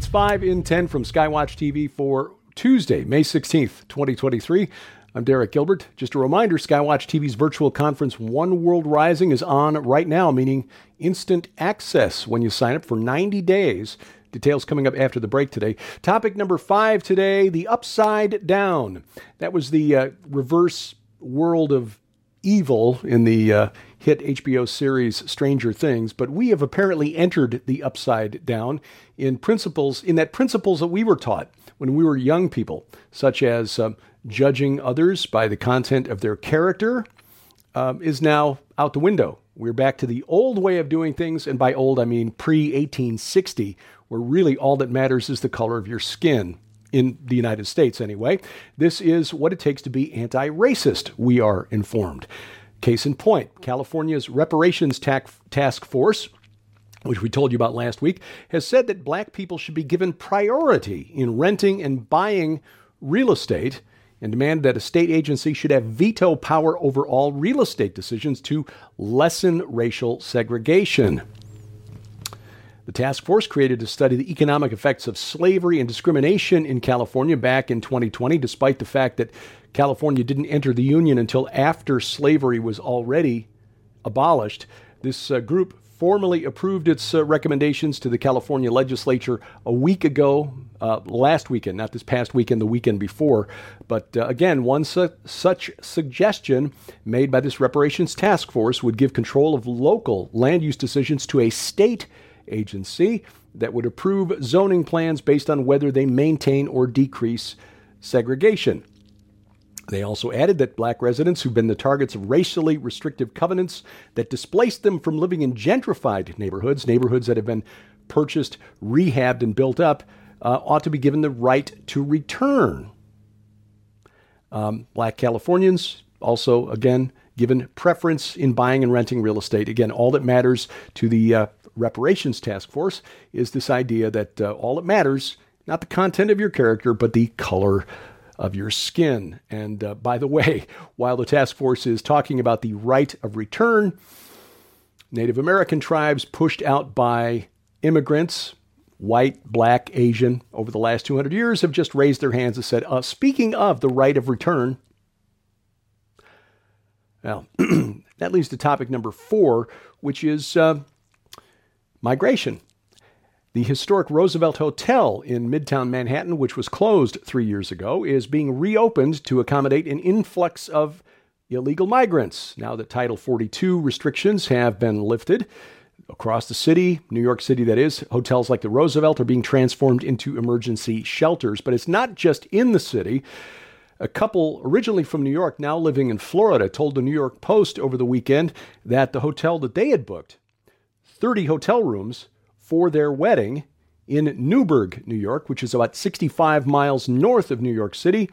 It's 5 in 10 from Skywatch TV for Tuesday, May 16th, 2023. I'm Derek Gilbert. Just a reminder Skywatch TV's virtual conference One World Rising is on right now, meaning instant access when you sign up for 90 days. Details coming up after the break today. Topic number five today the upside down. That was the uh, reverse world of evil in the uh, hit HBO series Stranger Things, but we have apparently entered the upside down in principles, in that principles that we were taught when we were young people, such as um, judging others by the content of their character, um, is now out the window. We're back to the old way of doing things, and by old I mean pre 1860, where really all that matters is the color of your skin in the United States anyway. This is what it takes to be anti racist, we are informed. Case in point, California's reparations task force which we told you about last week, has said that black people should be given priority in renting and buying real estate and demanded that a state agency should have veto power over all real estate decisions to lessen racial segregation. The task force created to study the economic effects of slavery and discrimination in California back in 2020, despite the fact that California didn't enter the Union until after slavery was already abolished. This uh, group formally approved its uh, recommendations to the California legislature a week ago, uh, last weekend, not this past weekend, the weekend before. But uh, again, one su- such suggestion made by this reparations task force would give control of local land use decisions to a state agency that would approve zoning plans based on whether they maintain or decrease segregation. They also added that black residents who've been the targets of racially restrictive covenants that displaced them from living in gentrified neighborhoods, neighborhoods that have been purchased, rehabbed, and built up, uh, ought to be given the right to return. Um, black Californians also, again, given preference in buying and renting real estate. Again, all that matters to the uh, reparations task force is this idea that uh, all that matters, not the content of your character, but the color of your skin. And uh, by the way, while the task force is talking about the right of return, Native American tribes pushed out by immigrants, white, black, Asian, over the last 200 years have just raised their hands and said, uh, speaking of the right of return, well, that leads to topic number four, which is uh, migration. The historic Roosevelt Hotel in Midtown Manhattan, which was closed three years ago, is being reopened to accommodate an influx of illegal migrants now that Title 42 restrictions have been lifted. Across the city, New York City, that is, hotels like the Roosevelt are being transformed into emergency shelters. But it's not just in the city. A couple originally from New York, now living in Florida, told the New York Post over the weekend that the hotel that they had booked, 30 hotel rooms, for their wedding in Newburgh, New York, which is about 65 miles north of New York City,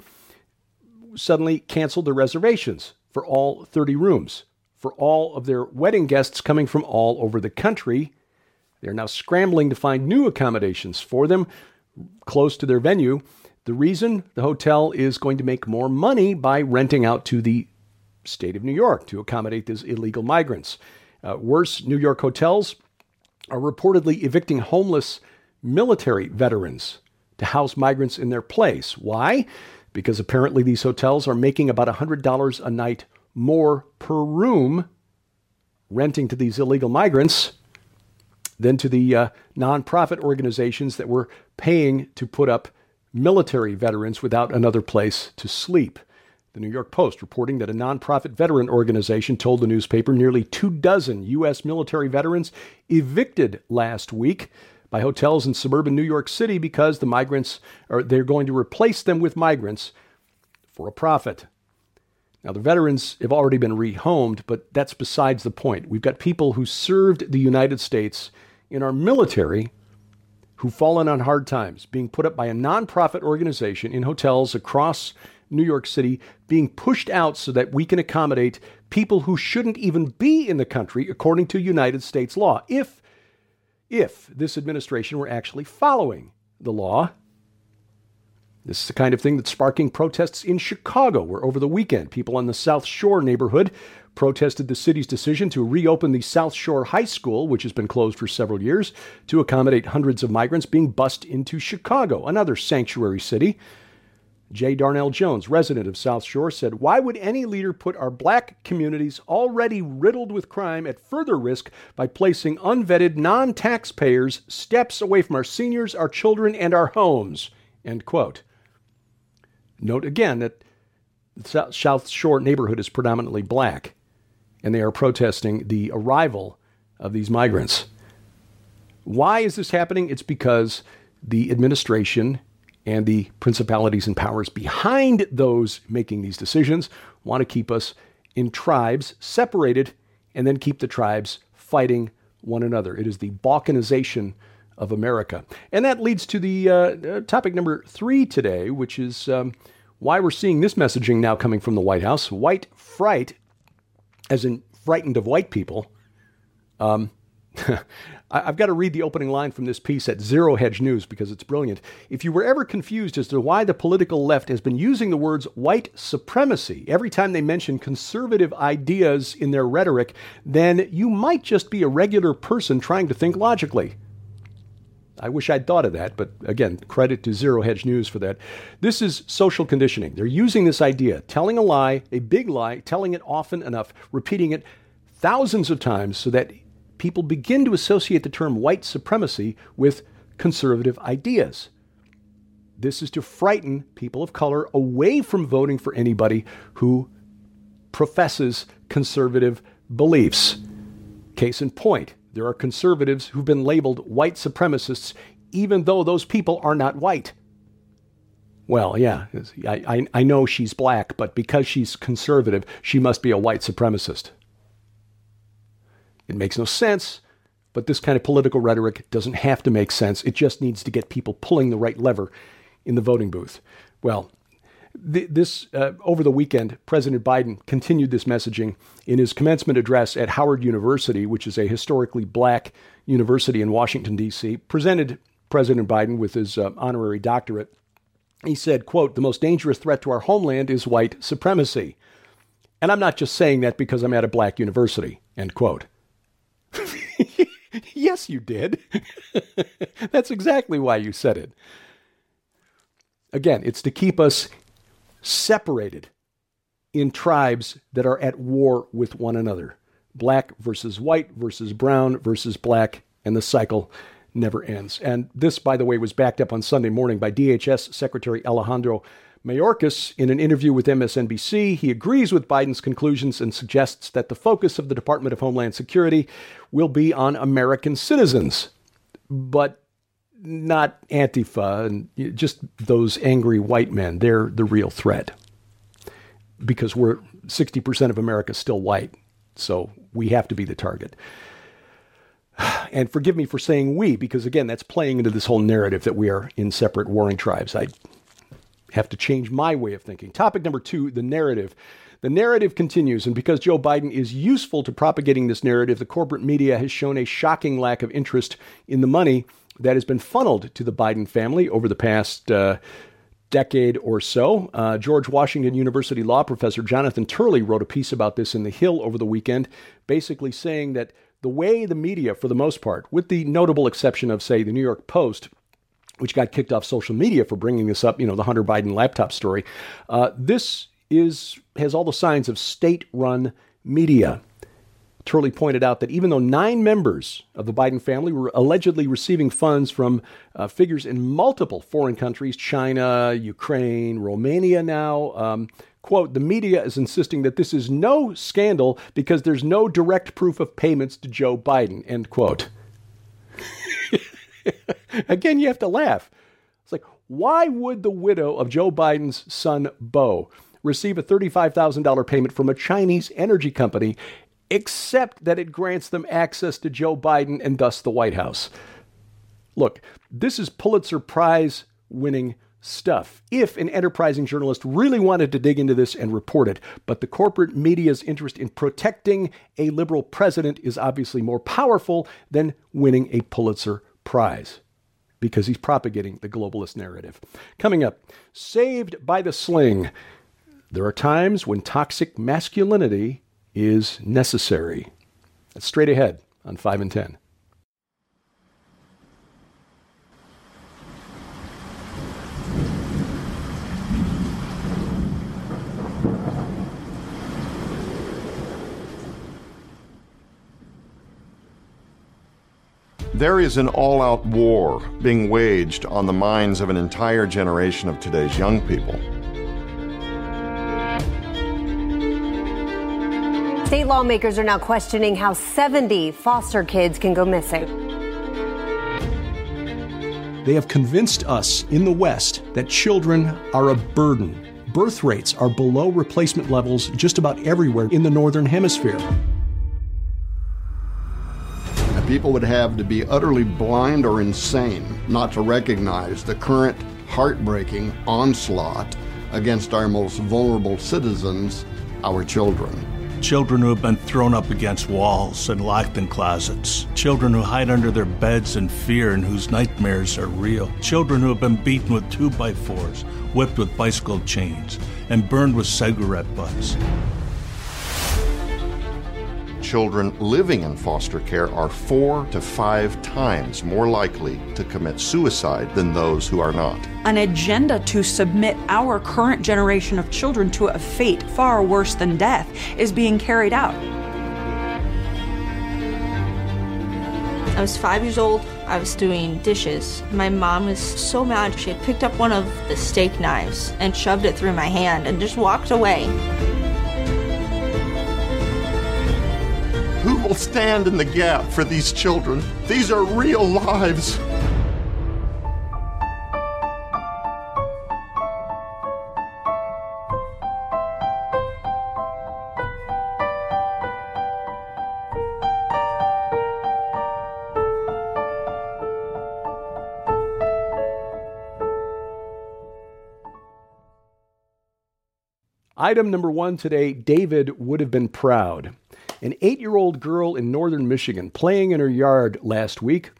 suddenly canceled their reservations for all 30 rooms. For all of their wedding guests coming from all over the country, they're now scrambling to find new accommodations for them close to their venue. The reason the hotel is going to make more money by renting out to the state of New York to accommodate these illegal migrants. Uh, worse, New York hotels are reportedly evicting homeless military veterans to house migrants in their place. Why? Because apparently these hotels are making about $100 a night more per room renting to these illegal migrants than to the uh, nonprofit organizations that were paying to put up military veterans without another place to sleep. The New York Post reporting that a nonprofit veteran organization told the newspaper nearly two dozen U.S. military veterans evicted last week by hotels in suburban New York City because the migrants are they're going to replace them with migrants for a profit. Now the veterans have already been rehomed, but that's besides the point. We've got people who served the United States in our military who've fallen on hard times, being put up by a nonprofit organization in hotels across New York City being pushed out so that we can accommodate people who shouldn't even be in the country according to United States law. If if this administration were actually following the law. This is the kind of thing that's sparking protests in Chicago, where over the weekend, people in the South Shore neighborhood protested the city's decision to reopen the South Shore High School, which has been closed for several years, to accommodate hundreds of migrants being bused into Chicago, another sanctuary city. J. Darnell Jones, resident of South Shore, said, Why would any leader put our black communities, already riddled with crime, at further risk by placing unvetted non taxpayers steps away from our seniors, our children, and our homes? End quote. Note again that the South Shore neighborhood is predominantly black, and they are protesting the arrival of these migrants. Why is this happening? It's because the administration and the principalities and powers behind those making these decisions want to keep us in tribes separated and then keep the tribes fighting one another. It is the balkanization of America. And that leads to the uh, uh, topic number three today, which is um, why we're seeing this messaging now coming from the White House white fright, as in frightened of white people. Um, I've got to read the opening line from this piece at Zero Hedge News because it's brilliant. If you were ever confused as to why the political left has been using the words white supremacy every time they mention conservative ideas in their rhetoric, then you might just be a regular person trying to think logically. I wish I'd thought of that, but again, credit to Zero Hedge News for that. This is social conditioning. They're using this idea, telling a lie, a big lie, telling it often enough, repeating it thousands of times so that people begin to associate the term white supremacy with conservative ideas. This is to frighten people of color away from voting for anybody who professes conservative beliefs. Case in point, there are conservatives who've been labeled white supremacists, even though those people are not white. Well, yeah, I, I, I know she's black, but because she's conservative, she must be a white supremacist. It makes no sense, but this kind of political rhetoric doesn't have to make sense. It just needs to get people pulling the right lever in the voting booth. Well, this uh, over the weekend, President Biden continued this messaging in his commencement address at Howard University, which is a historically black university in Washington D.C. Presented President Biden with his uh, honorary doctorate. He said, "quote The most dangerous threat to our homeland is white supremacy." And I'm not just saying that because I'm at a black university. End quote. yes, you did. That's exactly why you said it. Again, it's to keep us separated in tribes that are at war with one another black versus white versus brown versus black, and the cycle never ends. And this, by the way, was backed up on Sunday morning by DHS Secretary Alejandro Mayorkas in an interview with MSNBC. He agrees with Biden's conclusions and suggests that the focus of the Department of Homeland Security will be on American citizens. But not Antifa and just those angry white men. They're the real threat because we're 60% of America is still white. So we have to be the target. And forgive me for saying we, because again, that's playing into this whole narrative that we are in separate warring tribes. I have to change my way of thinking. Topic number two the narrative. The narrative continues, and because Joe Biden is useful to propagating this narrative, the corporate media has shown a shocking lack of interest in the money that has been funneled to the Biden family over the past uh, decade or so. Uh, George Washington University law professor Jonathan Turley wrote a piece about this in The Hill over the weekend, basically saying that the way the media, for the most part, with the notable exception of, say, the New York Post, which got kicked off social media for bringing this up, you know, the Hunter Biden laptop story, uh, this is has all the signs of state-run media. Turley pointed out that even though nine members of the Biden family were allegedly receiving funds from uh, figures in multiple foreign countries, China, Ukraine, Romania now, um, quote, the media is insisting that this is no scandal because there's no direct proof of payments to Joe Biden, end quote. Again, you have to laugh. It's like, why would the widow of Joe Biden's son, Beau, receive a $35,000 payment from a Chinese energy company except that it grants them access to Joe Biden and thus the White House. Look, this is Pulitzer Prize winning stuff if an enterprising journalist really wanted to dig into this and report it. But the corporate media's interest in protecting a liberal president is obviously more powerful than winning a Pulitzer Prize. Because he's propagating the globalist narrative. Coming up, saved by the sling. There are times when toxic masculinity is necessary. That's straight ahead on 5 and 10. There is an all out war being waged on the minds of an entire generation of today's young people. State lawmakers are now questioning how 70 foster kids can go missing. They have convinced us in the West that children are a burden. Birth rates are below replacement levels just about everywhere in the Northern Hemisphere people would have to be utterly blind or insane not to recognize the current heartbreaking onslaught against our most vulnerable citizens, our children. Children who have been thrown up against walls and locked in closets. Children who hide under their beds in fear and whose nightmares are real. Children who have been beaten with two by fours, whipped with bicycle chains, and burned with cigarette butts children living in foster care are four to five times more likely to commit suicide than those who are not. An agenda to submit our current generation of children to a fate far worse than death is being carried out. I was five years old. I was doing dishes. My mom was so mad. She had picked up one of the steak knives and shoved it through my hand and just walked away. Who will stand in the gap for these children? These are real lives. Item number one today David would have been proud an eight year old girl in northern Michigan playing in her yard last week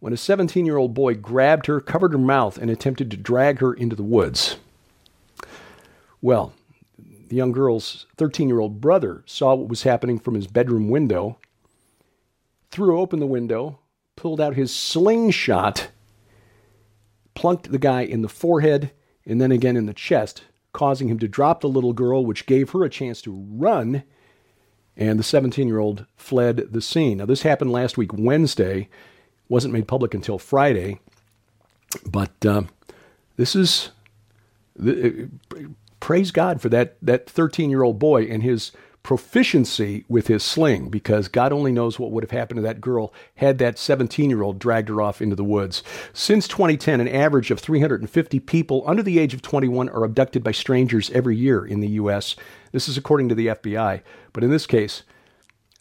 when a 17 year old boy grabbed her, covered her mouth, and attempted to drag her into the woods. Well, the young girl's 13 year old brother saw what was happening from his bedroom window, threw open the window, pulled out his slingshot, plunked the guy in the forehead and then again in the chest, causing him to drop the little girl, which gave her a chance to run and the 17 year old fled the scene. Now, this happened last week, Wednesday, wasn't made public until Friday, but uh, this is. Uh, praise God for that that 13 year old boy and his proficiency with his sling because God only knows what would have happened to that girl had that 17 year old dragged her off into the woods. Since 2010, an average of 350 people under the age of 21 are abducted by strangers every year in the U.S. This is according to the FBI. But in this case,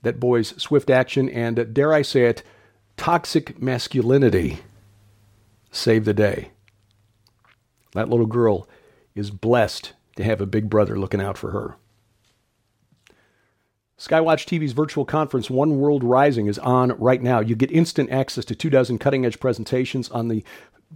that boy's swift action and, uh, dare I say it, toxic masculinity saved the day. That little girl is blessed to have a big brother looking out for her. Skywatch TV's virtual conference, One World Rising, is on right now. You get instant access to two dozen cutting edge presentations on the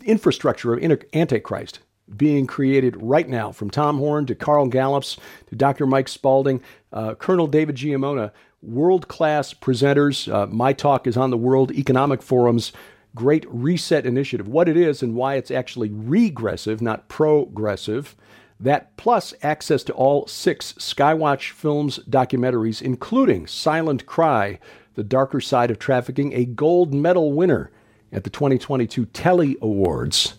infrastructure of Antichrist being created right now from Tom Horn to Carl Gallups to Dr. Mike Spalding, uh, Colonel David Giammona, world class presenters. Uh, my talk is on the World Economic Forum's Great Reset Initiative, what it is and why it's actually regressive, not progressive. That plus access to all six Skywatch Films documentaries, including Silent Cry, The Darker Side of Trafficking, a gold medal winner at the 2022 Telly Awards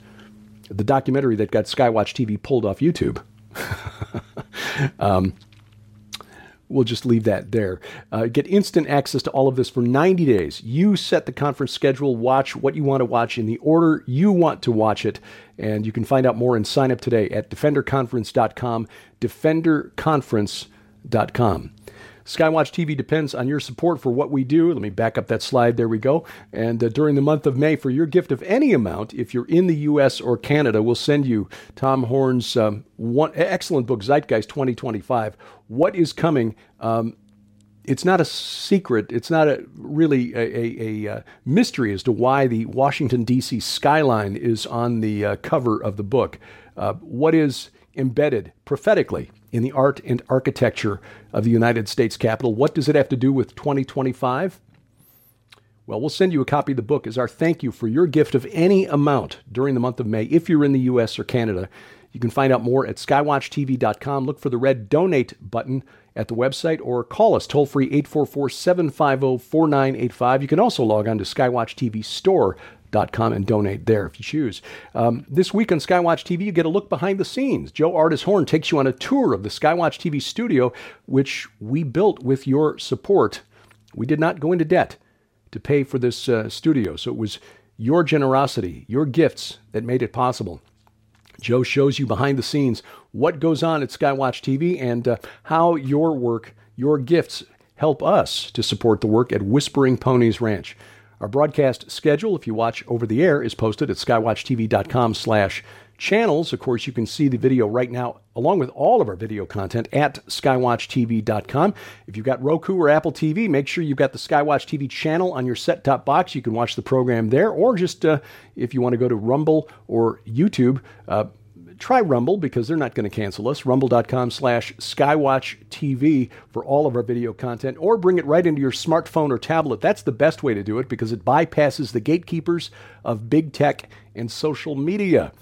the documentary that got Skywatch TV pulled off YouTube. um, we'll just leave that there. Uh, get instant access to all of this for 90 days. You set the conference schedule, watch what you want to watch in the order you want to watch it, and you can find out more and sign up today at defenderconference.com. Defenderconference.com. Skywatch TV depends on your support for what we do. Let me back up that slide. There we go. And uh, during the month of May, for your gift of any amount, if you're in the U.S. or Canada, we'll send you Tom Horn's um, one excellent book, Zeitgeist 2025. What is coming? Um, it's not a secret. It's not a really a, a, a, uh, mystery as to why the Washington D.C. skyline is on the uh, cover of the book. Uh, what is embedded prophetically in the art and architecture of the United States Capitol? What does it have to do with 2025? Well, we'll send you a copy of the book as our thank you for your gift of any amount during the month of May if you're in the U.S. or Canada. You can find out more at skywatchtv.com. Look for the red donate button at the website or call us toll free 844 750 4985. You can also log on to skywatchtvstore.com and donate there if you choose. Um, this week on Skywatch TV, you get a look behind the scenes. Joe Ardis Horn takes you on a tour of the Skywatch TV studio, which we built with your support. We did not go into debt to pay for this uh, studio, so it was your generosity, your gifts that made it possible. Joe shows you behind the scenes what goes on at Skywatch TV and uh, how your work, your gifts, help us to support the work at Whispering Ponies Ranch. Our broadcast schedule, if you watch over the air, is posted at skywatchtv.com slash channels. Of course, you can see the video right now, along with all of our video content, at skywatchtv.com. If you've got Roku or Apple TV, make sure you've got the Skywatch TV channel on your set top box. You can watch the program there, or just uh, if you want to go to Rumble or YouTube, uh, try Rumble because they're not going to cancel us. Rumble.com slash Skywatch TV for all of our video content, or bring it right into your smartphone or tablet. That's the best way to do it because it bypasses the gatekeepers of big tech and social media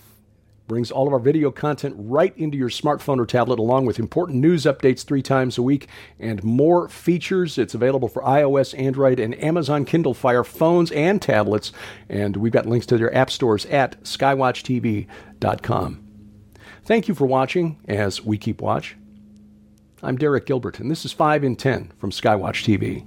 brings all of our video content right into your smartphone or tablet, along with important news updates three times a week and more features. It's available for iOS, Android, and Amazon Kindle Fire phones and tablets. And we've got links to their app stores at skywatchtv.com. Thank you for watching as we keep watch. I'm Derek Gilbert, and this is 5 in 10 from Skywatch TV.